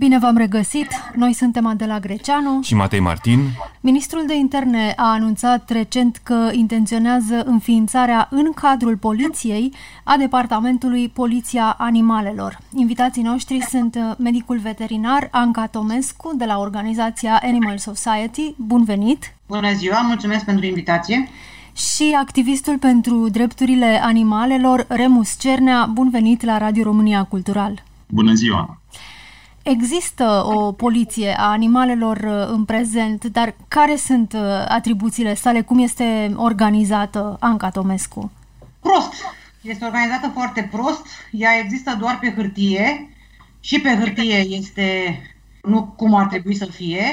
Bine v-am regăsit! Noi suntem Adela Greceanu și Matei Martin. Ministrul de Interne a anunțat recent că intenționează înființarea în cadrul poliției a Departamentului Poliția Animalelor. Invitații noștri sunt medicul veterinar Anca Tomescu de la organizația Animal Society. Bun venit! Bună ziua, mulțumesc pentru invitație! Și activistul pentru drepturile animalelor Remus Cernea. Bun venit la Radio România Cultural! Bună ziua! Există o poliție a animalelor uh, în prezent, dar care sunt uh, atribuțiile sale? Cum este organizată Anca Tomescu? Prost! Este organizată foarte prost. Ea există doar pe hârtie și pe hârtie este nu cum ar trebui să fie.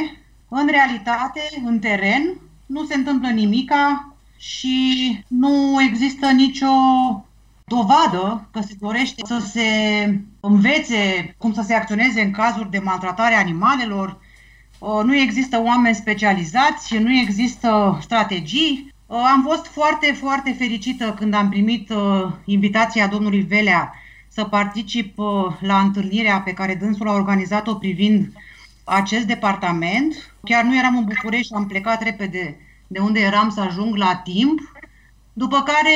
În realitate, în teren, nu se întâmplă nimica și nu există nicio dovadă că se dorește să se învețe cum să se acționeze în cazuri de maltratare a animalelor, uh, nu există oameni specializați, nu există strategii. Uh, am fost foarte, foarte fericită când am primit uh, invitația domnului Velea să particip la întâlnirea pe care dânsul a organizat-o privind acest departament. Chiar nu eram în București, am plecat repede de unde eram să ajung la timp după care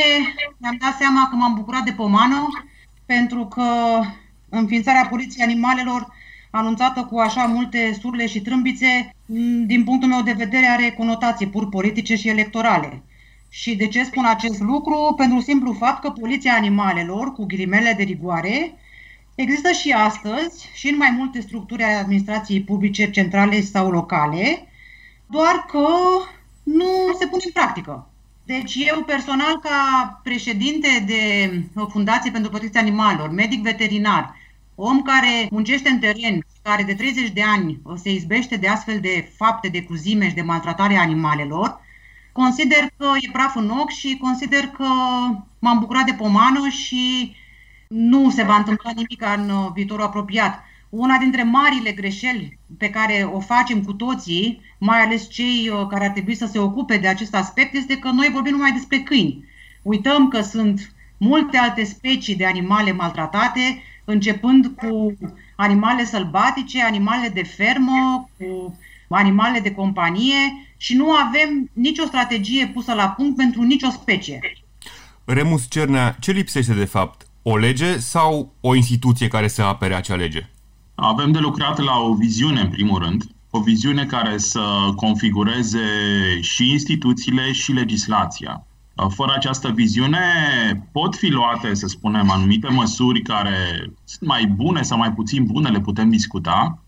mi-am dat seama că m-am bucurat de pomană, pentru că înființarea Poliției Animalelor, anunțată cu așa multe surle și trâmbițe, din punctul meu de vedere are conotații pur politice și electorale. Și de ce spun acest lucru? Pentru simplu fapt că Poliția Animalelor, cu ghilimele de rigoare, există și astăzi și în mai multe structuri ale administrației publice centrale sau locale, doar că nu se pune în practică. Deci eu personal, ca președinte de Fundație pentru Protecția Animalelor, medic veterinar, om care muncește în teren, care de 30 de ani se izbește de astfel de fapte de cruzime și de maltratare a animalelor, consider că e praf în ochi și consider că m-am bucurat de pomană și nu se va întâmpla nimic în viitorul apropiat. Una dintre marile greșeli pe care o facem cu toții, mai ales cei uh, care ar trebui să se ocupe de acest aspect, este că noi vorbim numai despre câini. Uităm că sunt multe alte specii de animale maltratate, începând cu animale sălbatice, animale de fermă, cu animale de companie și nu avem nicio strategie pusă la punct pentru nicio specie. Remus Cernea, ce lipsește de fapt? O lege sau o instituție care să apere acea lege? Avem de lucrat la o viziune, în primul rând, o viziune care să configureze și instituțiile și legislația. Fără această viziune pot fi luate, să spunem, anumite măsuri care sunt mai bune sau mai puțin bune, le putem discuta,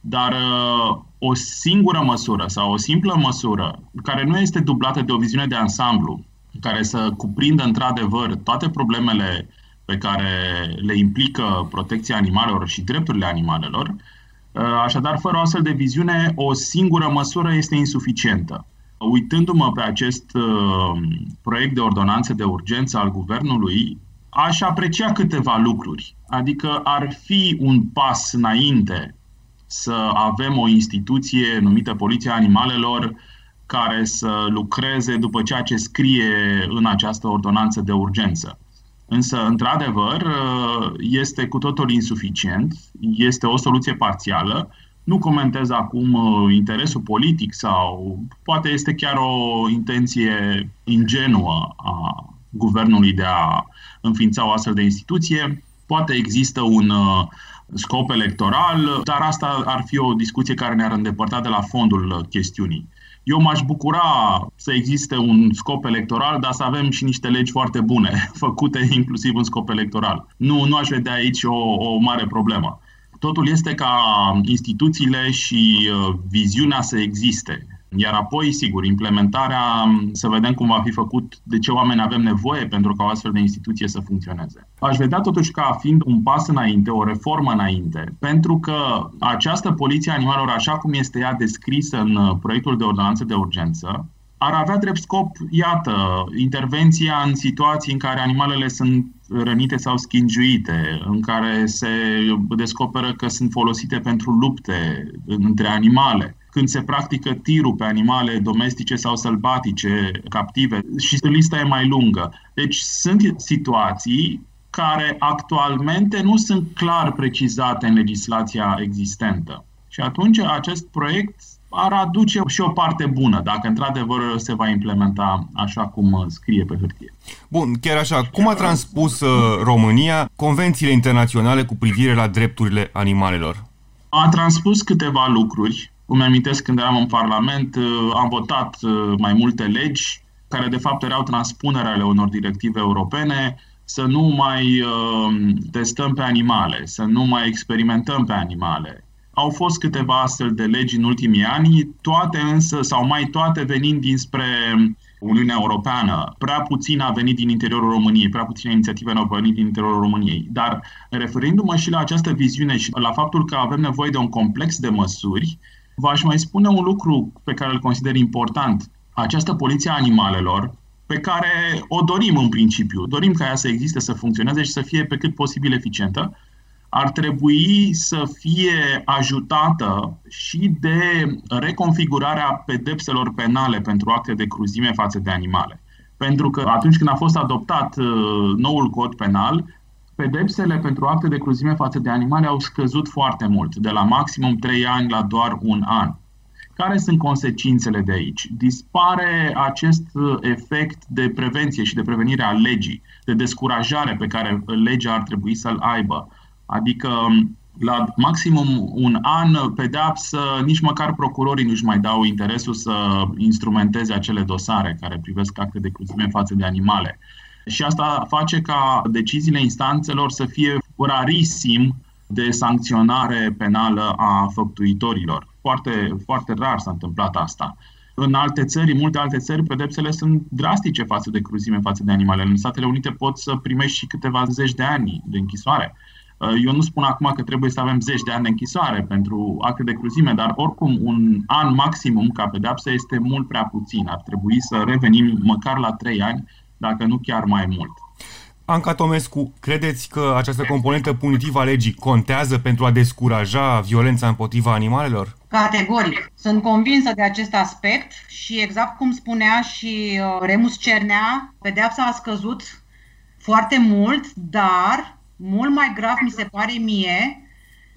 dar uh, o singură măsură sau o simplă măsură care nu este dublată de o viziune de ansamblu, care să cuprindă într-adevăr toate problemele pe care le implică protecția animalelor și drepturile animalelor. Uh, așadar, fără o astfel de viziune, o singură măsură este insuficientă. Uitându-mă pe acest uh, proiect de ordonanță de urgență al guvernului, aș aprecia câteva lucruri. Adică ar fi un pas înainte să avem o instituție numită Poliția Animalelor care să lucreze după ceea ce scrie în această ordonanță de urgență. Însă, într-adevăr, este cu totul insuficient, este o soluție parțială. Nu comentez acum uh, interesul politic sau poate este chiar o intenție ingenuă a guvernului de a înființa o astfel de instituție. Poate există un uh, scop electoral, dar asta ar fi o discuție care ne-ar îndepărta de la fondul chestiunii. Eu m-aș bucura să existe un scop electoral, dar să avem și niște legi foarte bune, făcute inclusiv în scop electoral. Nu, nu aș vedea aici o, o mare problemă. Totul este ca instituțiile și uh, viziunea să existe. Iar apoi, sigur, implementarea, să vedem cum va fi făcut, de ce oameni avem nevoie pentru ca o astfel de instituție să funcționeze. Aș vedea totuși ca fiind un pas înainte, o reformă înainte, pentru că această poliție animalelor, așa cum este ea descrisă în uh, proiectul de ordonanță de urgență, ar avea drept scop, iată, intervenția în situații în care animalele sunt rănite sau schingiuite, în care se descoperă că sunt folosite pentru lupte între animale, când se practică tirul pe animale domestice sau sălbatice, captive, și lista e mai lungă. Deci sunt situații care actualmente nu sunt clar precizate în legislația existentă. Și atunci acest proiect ar aduce și o parte bună, dacă într-adevăr se va implementa așa cum scrie pe hârtie. Bun, chiar așa, cum a transpus uh, România convențiile internaționale cu privire la drepturile animalelor? A transpus câteva lucruri. Îmi amintesc când eram în Parlament, uh, am votat uh, mai multe legi care de fapt erau transpunerea ale unor directive europene, să nu mai uh, testăm pe animale, să nu mai experimentăm pe animale. Au fost câteva astfel de legi în ultimii ani, toate însă, sau mai toate venind dinspre Uniunea Europeană. Prea puțin a venit din interiorul României, prea puține inițiative au venit din interiorul României. Dar referindu-mă și la această viziune și la faptul că avem nevoie de un complex de măsuri, v-aș mai spune un lucru pe care îl consider important. Această poliție a animalelor, pe care o dorim în principiu, dorim ca ea să existe, să funcționeze și să fie pe cât posibil eficientă, ar trebui să fie ajutată și de reconfigurarea pedepselor penale pentru acte de cruzime față de animale. Pentru că atunci când a fost adoptat uh, noul cod penal, pedepsele pentru acte de cruzime față de animale au scăzut foarte mult, de la maximum 3 ani la doar un an. Care sunt consecințele de aici? Dispare acest uh, efect de prevenție și de prevenire a legii, de descurajare pe care legea ar trebui să-l aibă Adică um, la maximum un an pedeapsă, nici măcar procurorii nu-și mai dau interesul să instrumenteze acele dosare care privesc acte de cruzime față de animale. Și asta face ca deciziile instanțelor să fie rarisim de sancționare penală a făptuitorilor. Foarte, foarte rar s-a întâmplat asta. În alte țări, în multe alte țări, pedepsele sunt drastice față de cruzime, față de animale. În Statele Unite poți să primești și câteva zeci de ani de închisoare. Uh, eu nu spun acum că trebuie să avem zeci de ani de închisoare pentru acte de cruzime, dar oricum un an maximum ca pedeapsă este mult prea puțin. Ar trebui să revenim măcar la trei ani, dacă nu chiar mai mult. Anca Tomescu, credeți că această componentă punitivă a legii contează pentru a descuraja violența împotriva animalelor? Categoric. Sunt convinsă de acest aspect și exact cum spunea și uh, Remus Cernea, pedeapsa a scăzut foarte mult, dar mult mai grav mi se pare mie,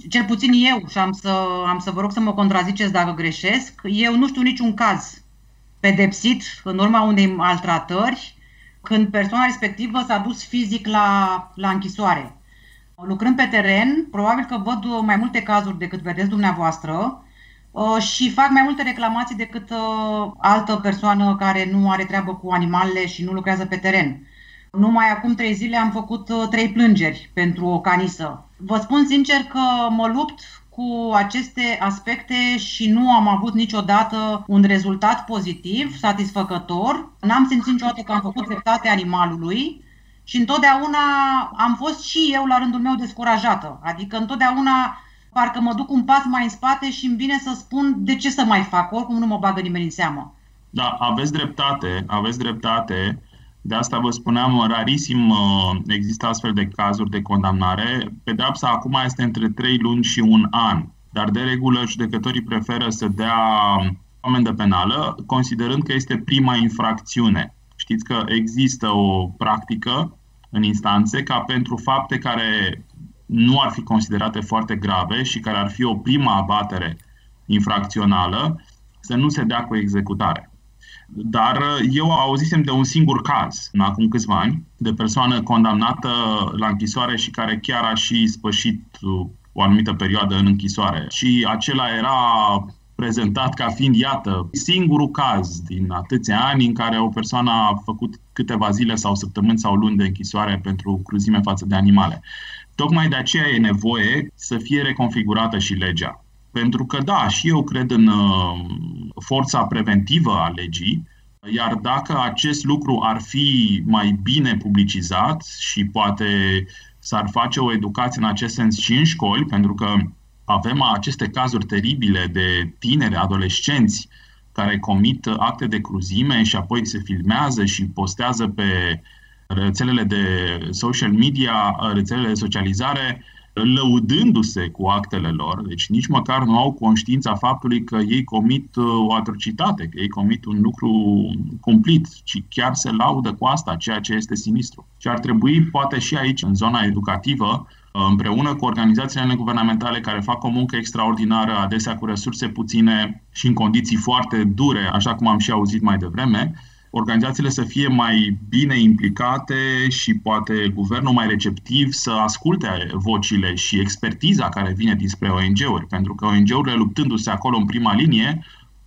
cel puțin eu, și am să, am să vă rog să mă contraziceți dacă greșesc, eu nu știu niciun caz pedepsit în urma unei maltratări când persoana respectivă s-a dus fizic la, la închisoare. Lucrând pe teren, probabil că văd mai multe cazuri decât vedeți dumneavoastră uh, și fac mai multe reclamații decât uh, altă persoană care nu are treabă cu animalele și nu lucrează pe teren. Numai acum trei zile am făcut uh, trei plângeri pentru o canisă. Vă spun sincer că mă lupt cu aceste aspecte și nu am avut niciodată un rezultat pozitiv, satisfăcător. N-am simțit niciodată că am făcut dreptate animalului și întotdeauna am fost și eu la rândul meu descurajată. Adică întotdeauna parcă mă duc un pas mai în spate și îmi vine să spun de ce să mai fac, oricum nu mă bagă nimeni în seamă. Da, aveți dreptate, aveți dreptate. De asta vă spuneam, rarisim uh, există astfel de cazuri de condamnare. Pedapsa acum este între 3 luni și un an, dar de regulă judecătorii preferă să dea amendă penală, considerând că este prima infracțiune. Știți că există o practică în instanțe ca pentru fapte care nu ar fi considerate foarte grave și care ar fi o prima abatere infracțională, să nu se dea cu executare. Dar uh, eu auzisem de un singur caz, în acum câțiva ani, de persoană condamnată la închisoare și care chiar a și spășit uh, o anumită perioadă în închisoare. Și acela era prezentat ca fiind, iată, singurul caz din atâția ani în care o persoană a făcut câteva zile sau săptămâni sau luni de închisoare pentru cruzime față de animale. Tocmai de aceea e nevoie să fie reconfigurată și legea. Pentru că, da, și eu cred în uh, forța preventivă a legii, iar dacă acest lucru ar fi mai bine publicizat și poate s-ar face o educație în acest sens și în școli, pentru că avem aceste cazuri teribile de tineri, adolescenți, care comit acte de cruzime și apoi se filmează și postează pe rețelele de social media, rețelele de socializare, lăudându-se cu actele lor, deci nici măcar nu au conștiința faptului că ei comit uh, o atrocitate, că ei comit un lucru cumplit, ci chiar se laudă cu asta, ceea ce este sinistru. Și ar trebui, poate și aici, în zona educativă, uh, împreună cu organizațiile neguvernamentale care fac o muncă extraordinară, adesea cu resurse puține și în condiții foarte dure, așa cum am și auzit mai devreme, organizațiile să fie mai bine implicate și poate guvernul mai receptiv să asculte vocile și expertiza care vine dinspre ONG-uri, pentru că ONG-urile luptându-se acolo în prima linie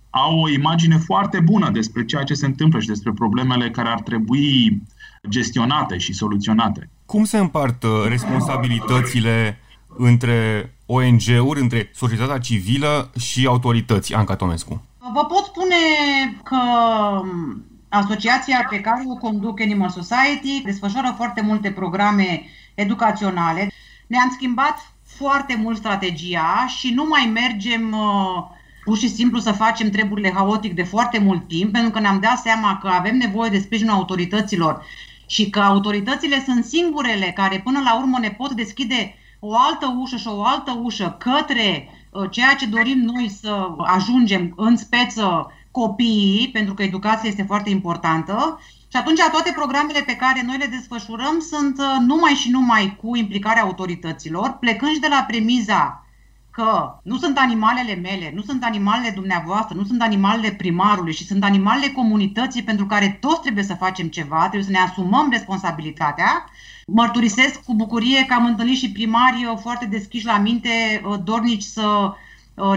au o imagine foarte bună despre ceea ce se întâmplă și despre problemele care ar trebui gestionate și soluționate. Cum se împart uh, responsabilitățile între ONG-uri, între societatea civilă și autorități, Anca Tomescu? Vă pot spune că Asociația pe care o conduc Animal Society desfășoară foarte multe programe educaționale. Ne-am schimbat foarte mult strategia și nu mai mergem uh, pur și simplu să facem treburile haotic de foarte mult timp, pentru că ne-am dat seama că avem nevoie de sprijinul autorităților și că autoritățile sunt singurele care până la urmă ne pot deschide o altă ușă și o altă ușă către uh, ceea ce dorim noi să ajungem în speță copiii, pentru că educația este foarte importantă. Și atunci toate programele pe care noi le desfășurăm sunt uh, numai și numai cu implicarea autorităților, plecând și de la premiza că nu sunt animalele mele, nu sunt animalele dumneavoastră, nu sunt animalele primarului și sunt animalele comunității pentru care toți trebuie să facem ceva, trebuie să ne asumăm responsabilitatea. Mărturisesc cu bucurie că am întâlnit și primari uh, foarte deschiși la minte, uh, dornici să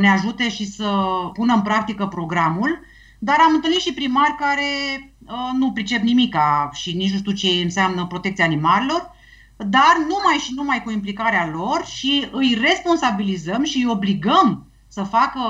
ne ajute și să pună în practică programul. Dar am întâlnit și primari care uh, nu pricep nimica și nici nu știu ce înseamnă protecția animalelor, dar numai și numai cu implicarea lor și îi responsabilizăm și îi obligăm să facă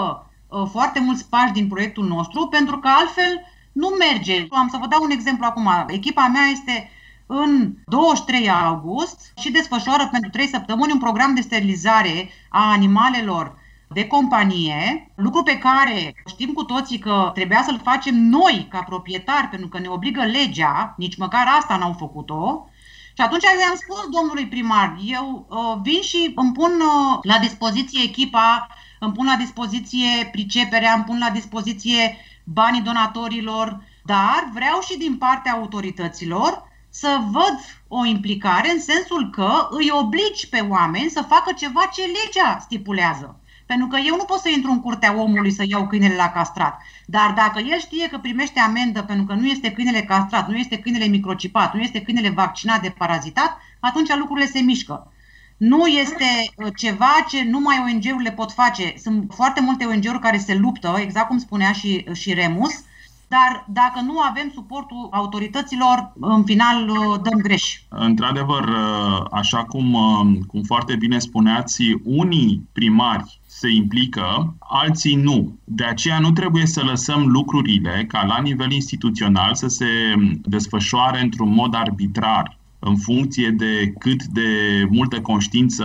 uh, foarte mulți pași din proiectul nostru, pentru că altfel nu merge. Am să vă dau un exemplu acum. Echipa mea este în 23 august și desfășoară pentru 3 săptămâni un program de sterilizare a animalelor de companie, lucru pe care știm cu toții că trebuia să-l facem noi ca proprietari, pentru că ne obligă legea, nici măcar asta n-au făcut-o. Și atunci i-am spus domnului primar, eu uh, vin și îmi pun uh, la dispoziție echipa, îmi pun la dispoziție priceperea, îmi pun la dispoziție banii donatorilor, dar vreau și din partea autorităților să văd o implicare în sensul că îi obligi pe oameni să facă ceva ce legea stipulează. Pentru că eu nu pot să intru în curtea omului să iau câinele la castrat. Dar dacă el știe că primește amendă pentru că nu este câinele castrat, nu este câinele microcipat, nu este câinele vaccinat de parazitat, atunci lucrurile se mișcă. Nu este uh, ceva ce numai ONG-urile pot face. Sunt foarte multe ONG-uri care se luptă, exact cum spunea și, și Remus, dar dacă nu avem suportul autorităților, în final uh, dăm greș. Într-adevăr, uh, așa cum, cum foarte bine spuneați, unii primari se implică, alții nu. De aceea nu trebuie să lăsăm lucrurile ca la nivel instituțional să se desfășoare într-un mod arbitrar în funcție de cât de multă conștiință,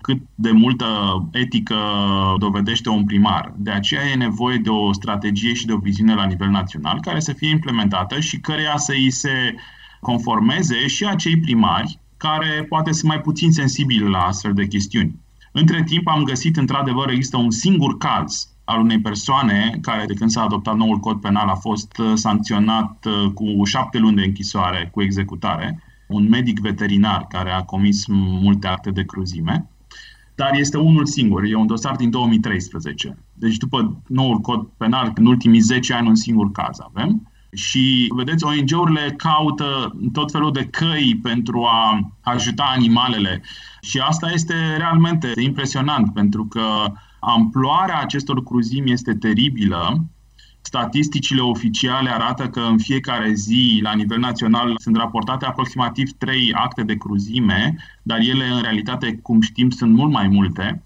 cât de multă etică dovedește un primar. De aceea e nevoie de o strategie și de o viziune la nivel național care să fie implementată și căreia să îi se conformeze și acei primari care poate sunt mai puțin sensibili la astfel de chestiuni. Între timp am găsit, într-adevăr, există un singur caz al unei persoane care, de când s-a adoptat noul cod penal, a fost uh, sancționat uh, cu șapte luni de închisoare cu executare, un medic veterinar care a comis multe acte de cruzime, dar este unul singur, e un dosar din 2013. Deci după noul cod penal, în ultimii 10 ani, un singur caz avem. Și, vedeți, ONG-urile caută tot felul de căi pentru a ajuta animalele. Și asta este realmente impresionant, pentru că amploarea acestor cruzimi este teribilă. Statisticile oficiale arată că în fiecare zi, la nivel național, sunt raportate aproximativ 3 acte de cruzime, dar ele, în realitate, cum știm, sunt mult mai multe.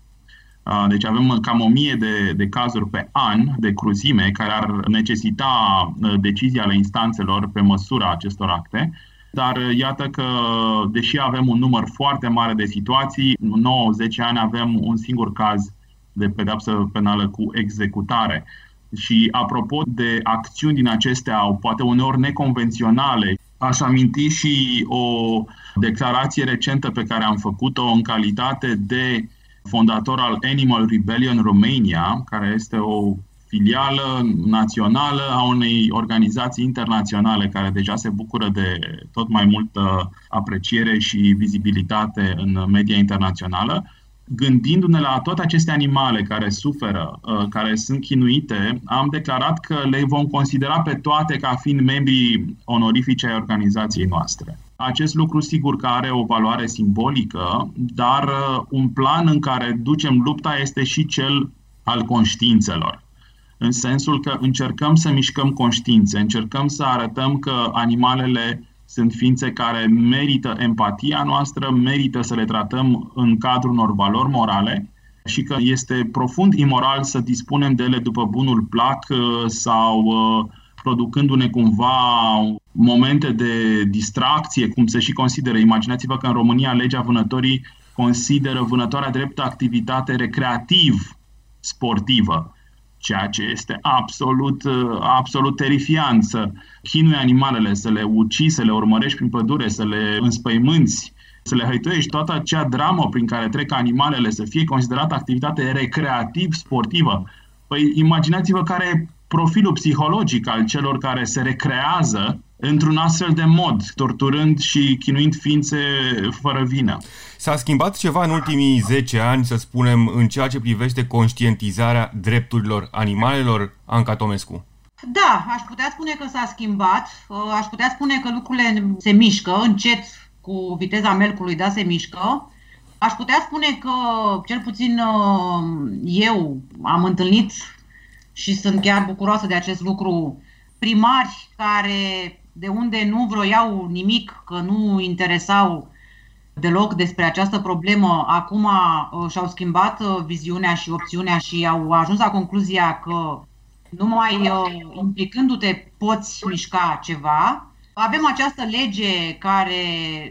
Deci avem cam o mie de, de cazuri pe an de cruzime care ar necesita decizia ale instanțelor pe măsura acestor acte. Dar iată că, deși avem un număr foarte mare de situații, în 9-10 ani avem un singur caz de pedapsă penală cu executare. Și apropo de acțiuni din acestea, poate uneori neconvenționale, Aș aminti și o declarație recentă pe care am făcut-o în calitate de fondator al Animal Rebellion Romania, care este o filială națională a unei organizații internaționale care deja se bucură de tot mai multă apreciere și vizibilitate în media internaționă gândindu-ne la toate aceste animale care suferă, uh, care sunt chinuite, am declarat că le vom considera pe toate ca fiind membrii onorifice ai organizației noastre. Acest lucru sigur că are o valoare simbolică, dar uh, un plan în care ducem lupta este și cel al conștiințelor. În sensul că încercăm să mișcăm conștiințe, încercăm să arătăm că animalele sunt ființe care merită empatia noastră, merită să le tratăm în cadrul unor valori morale și că este profund imoral să dispunem de ele după bunul plac uh, sau uh, producându-ne cumva momente de distracție, cum se și consideră. Imaginați-vă că în România legea vânătorii consideră vânătoarea drept activitate recreativ sportivă ceea ce este absolut, uh, absolut terifiant să chinui animalele, să le ucizi, să le urmărești prin pădure, să le înspăimânți, să le hăituiești, toată acea dramă prin care trec animalele să fie considerată activitate recreativ-sportivă. Păi imaginați-vă care e profilul psihologic al celor care se recrează într-un astfel de mod, torturând și chinuind ființe fără vină. S-a schimbat ceva în ultimii 10 ani, să spunem, în ceea ce privește conștientizarea drepturilor animalelor, Anca Tomescu? Da, aș putea spune că s-a schimbat. Aș putea spune că lucrurile se mișcă încet cu viteza melcului, da, se mișcă. Aș putea spune că, cel puțin eu, am întâlnit și sunt chiar bucuroasă de acest lucru, primari care de unde nu vroiau nimic, că nu interesau deloc despre această problemă, acum uh, și-au schimbat uh, viziunea și opțiunea și au ajuns la concluzia că numai uh, implicându-te poți mișca ceva. Avem această lege care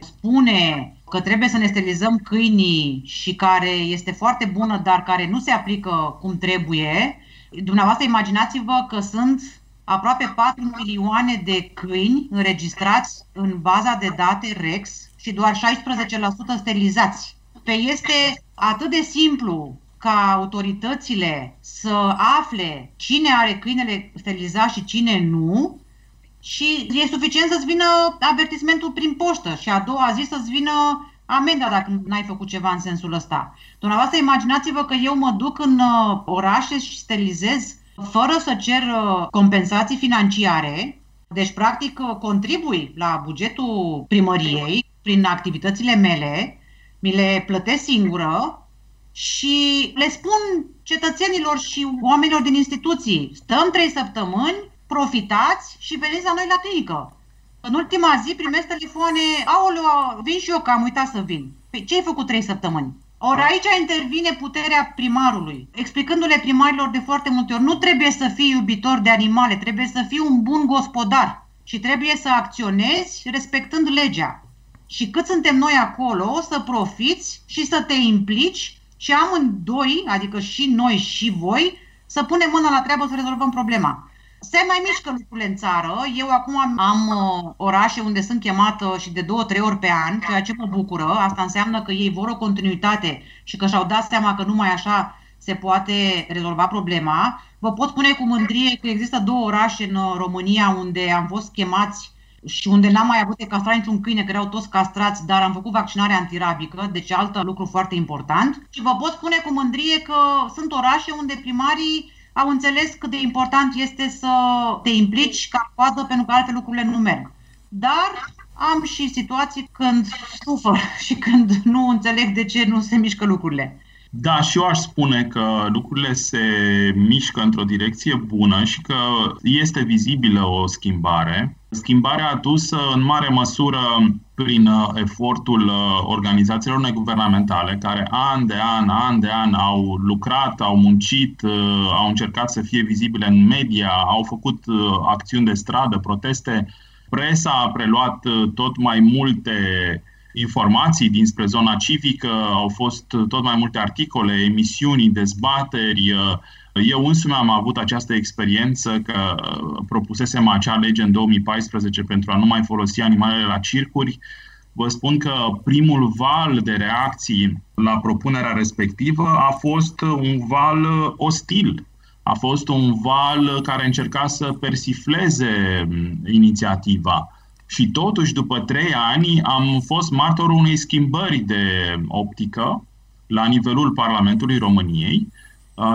spune că trebuie să ne sterilizăm câinii și care este foarte bună, dar care nu se aplică cum trebuie. Dumneavoastră imaginați-vă că sunt aproape 4 milioane de câini înregistrați în baza de date REX și doar 16% sterilizați. Pe este atât de simplu ca autoritățile să afle cine are câinele sterilizat și cine nu și e suficient să-ți vină avertismentul prin poștă și a doua zi să-ți vină amenda dacă n-ai făcut ceva în sensul ăsta. Dumneavoastră imaginați-vă că eu mă duc în uh, orașe și sterilizez fără să cer uh, compensații financiare, deci practic uh, contribui la bugetul primăriei prin activitățile mele, mi le plătesc singură și le spun cetățenilor și oamenilor din instituții, stăm trei săptămâni, profitați și veniți la noi la clinică. În ultima zi primesc telefoane, aoleu, vin și eu că am uitat să vin. Păi ce ai făcut trei săptămâni? Ori aici intervine puterea primarului, explicându-le primarilor de foarte multe ori, nu trebuie să fii iubitor de animale, trebuie să fii un bun gospodar și trebuie să acționezi respectând legea. Și cât suntem noi acolo, să profiți și să te implici și amândoi, adică și noi și voi, să punem mâna la treabă să rezolvăm problema. Se mai mișcă lucrurile în țară. Eu acum am, am uh, orașe unde sunt chemată și de două, trei ori pe an, ceea ce mă bucură. Asta înseamnă că ei vor o continuitate și că și-au dat seama că numai așa se poate rezolva problema. Vă pot spune cu mândrie că există două orașe în uh, România unde am fost chemați și unde n-am mai avut de castrat niciun câine, că erau toți castrați, dar am făcut vaccinarea antirabică, deci alt lucru foarte important. Și vă pot spune cu mândrie că sunt orașe unde primarii au înțeles cât de important este să te implici ca coadă, pentru că altfel lucrurile nu merg. Dar am și situații când sufăr și când nu înțeleg de ce nu se mișcă lucrurile. Da, și eu aș spune că lucrurile se mișcă într-o direcție bună și că este vizibilă o schimbare. Schimbarea adusă în mare măsură prin uh, efortul uh, organizațiilor neguvernamentale care an de an, an de an au lucrat, au muncit, uh, au încercat să fie vizibile în media, au făcut acțiuni de stradă, proteste. Presa a preluat tot mai multe informații dinspre zona civică, au fost tot mai multe articole, emisiuni, dezbateri. Eu însumi am avut această experiență că propusesem acea lege în 2014 pentru a nu mai folosi animalele la circuri. Vă spun că primul val de reacții la propunerea respectivă a fost un val ostil. A fost un val care încerca să persifleze inițiativa și totuși, după trei ani, am fost martorul unei schimbări de optică la nivelul Parlamentului României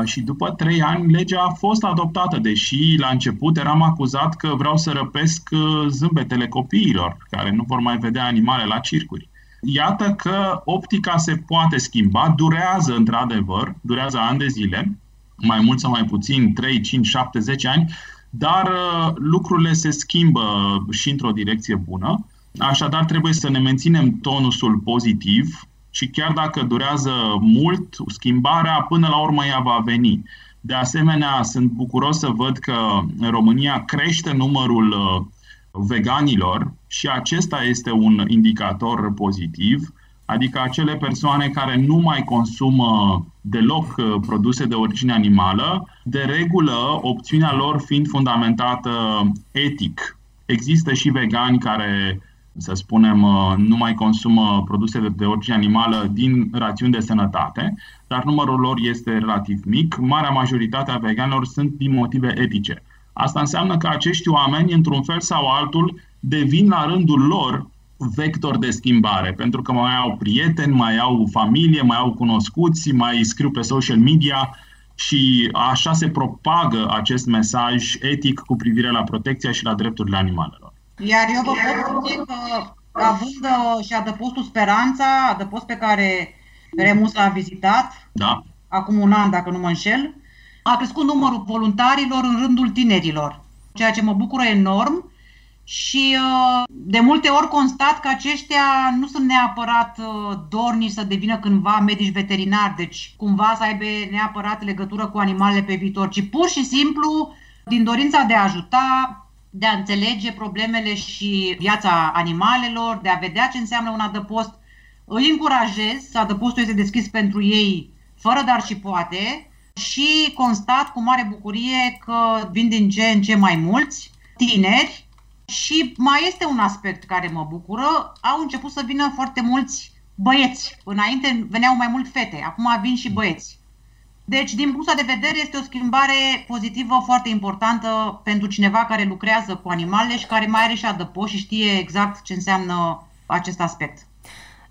și după trei ani legea a fost adoptată, deși la început eram acuzat că vreau să răpesc uh, zâmbetele copiilor, care nu vor mai vedea animale la circuri. Iată că optica se poate schimba, durează într-adevăr, durează ani de zile, mai mult sau mai puțin, 3, 5, 7, 10 ani, dar uh, lucrurile se schimbă și într-o direcție bună. Așadar, trebuie să ne menținem tonusul pozitiv și chiar dacă durează mult, schimbarea până la urmă ea va veni. De asemenea, sunt bucuros să văd că în România crește numărul uh, veganilor și acesta este un indicator pozitiv adică acele persoane care nu mai consumă deloc uh, produse de origine animală, de regulă, opțiunea lor fiind fundamentată etic. Există și vegani care, să spunem, uh, nu mai consumă produse de origine animală din rațiuni de sănătate, dar numărul lor este relativ mic. Marea majoritate a veganilor sunt din motive etice. Asta înseamnă că acești oameni, într-un fel sau altul, devin la rândul lor vector de schimbare, pentru că mai au prieteni, mai au familie, mai au cunoscuți, mai scriu pe social media și așa se propagă acest mesaj etic cu privire la protecția și la drepturile animalelor. Iar eu vă pot spune că, având uh, și adăpostul Speranța, adăpost pe care Remus l-a vizitat, da. acum un an, dacă nu mă înșel, a crescut numărul voluntarilor în rândul tinerilor, ceea ce mă bucură enorm și uh, de multe ori constat că aceștia nu sunt neapărat uh, dornici să devină cândva medici veterinari, deci cumva să aibă neapărat legătură cu animalele pe viitor, ci pur și simplu din dorința de a ajuta, de a înțelege problemele și viața animalelor, de a vedea ce înseamnă un adăpost. Îi încurajez, adăpostul este deschis pentru ei fără dar și poate și constat cu mare bucurie că vin din ce în ce mai mulți tineri și mai este un aspect care mă bucură, au început să vină foarte mulți băieți. Înainte veneau mai mult fete, acum vin și băieți. Deci, din punctul de vedere, este o schimbare pozitivă foarte importantă pentru cineva care lucrează cu animale și care mai are și adăpost și știe exact ce înseamnă acest aspect.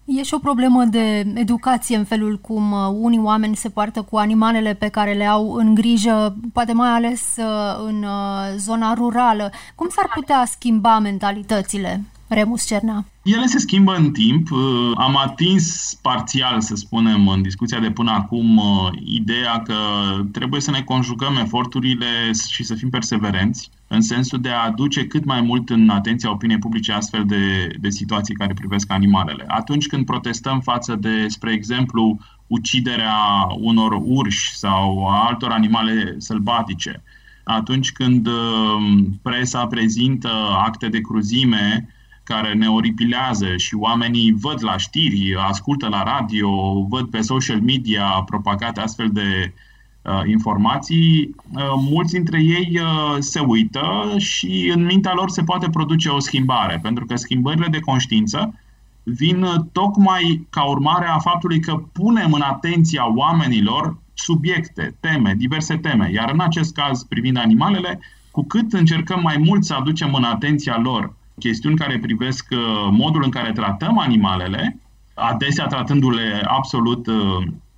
E și o problemă de educație în felul cum uh, unii oameni se poartă cu animalele pe care le au în grijă, poate mai ales uh, în uh, zona rurală. Cum s-ar putea schimba mentalitățile? Remus Cernea. Ele se schimbă în timp. Am atins parțial, să spunem, în discuția de până acum, ideea că trebuie să ne conjugăm eforturile și să fim perseverenți în sensul de a aduce cât mai mult în atenția opiniei publice astfel de, de situații care privesc animalele. Atunci când protestăm față de, spre exemplu, uciderea unor urși sau a altor animale sălbatice, atunci când um, presa prezintă acte de cruzime care ne oripilează și oamenii văd la știri, ascultă la radio, văd pe social media propagate astfel de Uh, informații, uh, mulți dintre ei uh, se uită și în mintea lor se poate produce o schimbare, pentru că schimbările de conștiință vin tocmai ca urmare a faptului că punem în atenția oamenilor subiecte, teme, diverse teme. Iar în acest caz, privind animalele, cu cât încercăm mai mult să aducem în atenția lor chestiuni care privesc modul în care tratăm animalele, adesea tratându-le absolut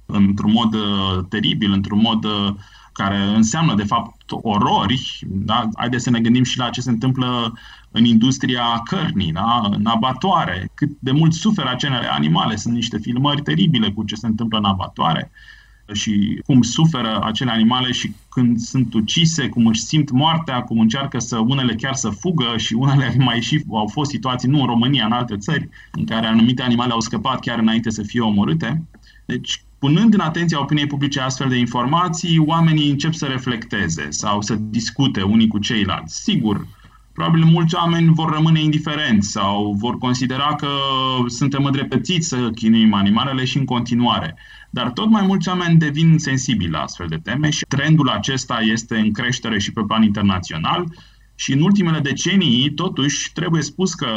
într-un mod uh, teribil, într-un mod uh, care înseamnă, de fapt, orori. Da? Haideți să ne gândim și la ce se întâmplă în industria cărnii, da? în abatoare, cât de mult suferă acelele animale. Sunt niște filmări teribile cu ce se întâmplă în abatoare și cum suferă acele animale și când sunt ucise, cum își simt moartea, cum încearcă să unele chiar să fugă și unele mai și au fost situații, nu în România, în alte țări, în care anumite animale au scăpat chiar înainte să fie omorâte. Deci Punând în atenția opiniei publice astfel de informații, oamenii încep să reflecteze sau să discute unii cu ceilalți. Sigur, probabil mulți oameni vor rămâne indiferenți sau vor considera că suntem îndreptățiți să chinuim animalele și în continuare. Dar tot mai mulți oameni devin sensibili la astfel de teme și trendul acesta este în creștere și pe plan internațional și în ultimele decenii, totuși, trebuie spus că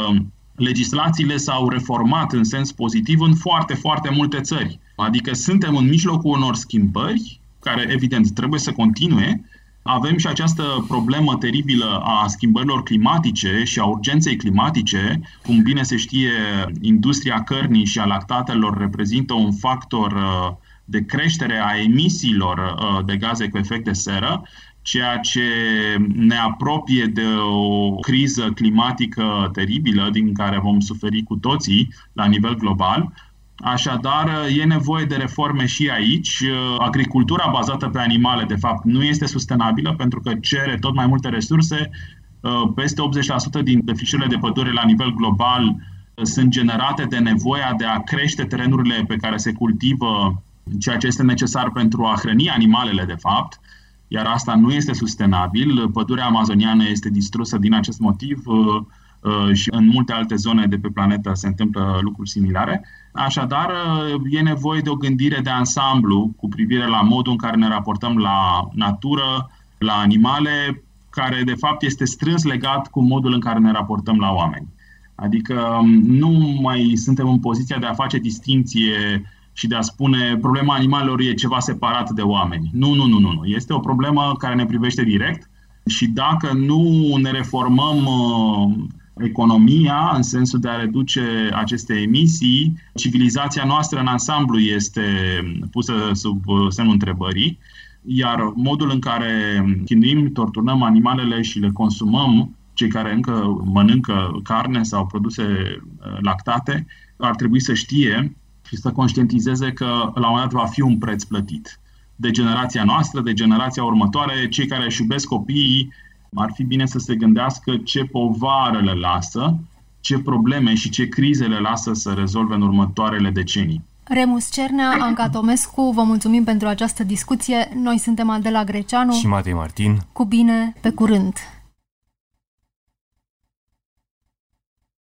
legislațiile s-au reformat în sens pozitiv în foarte, foarte multe țări. Adică suntem în mijlocul unor schimbări care, evident, trebuie să continue, avem și această problemă teribilă a schimbărilor climatice și a urgenței climatice. Cum bine se știe, industria cărnii și a lactatelor reprezintă un factor uh, de creștere a emisiilor uh, de gaze cu efect de seră, ceea ce ne apropie de o criză climatică teribilă din care vom suferi cu toții la nivel global. Așadar, e nevoie de reforme și aici. Agricultura bazată pe animale, de fapt, nu este sustenabilă pentru că cere tot mai multe resurse. Peste 80% din defrișările de pădure la nivel global sunt generate de nevoia de a crește terenurile pe care se cultivă ceea ce este necesar pentru a hrăni animalele, de fapt, iar asta nu este sustenabil. Pădurea amazoniană este distrusă din acest motiv Uh, și în multe alte zone de pe planetă se întâmplă lucruri similare. Așadar, uh, e nevoie de o gândire de ansamblu cu privire la modul în care ne raportăm la natură, la animale, care de fapt este strâns legat cu modul în care ne raportăm la oameni. Adică um, nu mai suntem în poziția de a face distinție și de a spune problema animalelor e ceva separat de oameni. Nu, nu, nu, nu. nu. Este o problemă care ne privește direct și dacă nu ne reformăm uh, economia, în sensul de a reduce aceste emisii, civilizația noastră în ansamblu este pusă sub uh, semnul întrebării, iar modul în care chinuim, torturnăm animalele și le consumăm, cei care încă mănâncă carne sau produse uh, lactate, ar trebui să știe și să conștientizeze că la un moment dat va fi un preț plătit. De generația noastră, de generația următoare, cei care își iubesc copiii ar fi bine să se gândească ce povară le lasă, ce probleme și ce crize le lasă să rezolve în următoarele decenii. Remus Cernea, Anca Tomescu, vă mulțumim pentru această discuție. Noi suntem Adela Greceanu și Matei Martin. Cu bine, pe curând!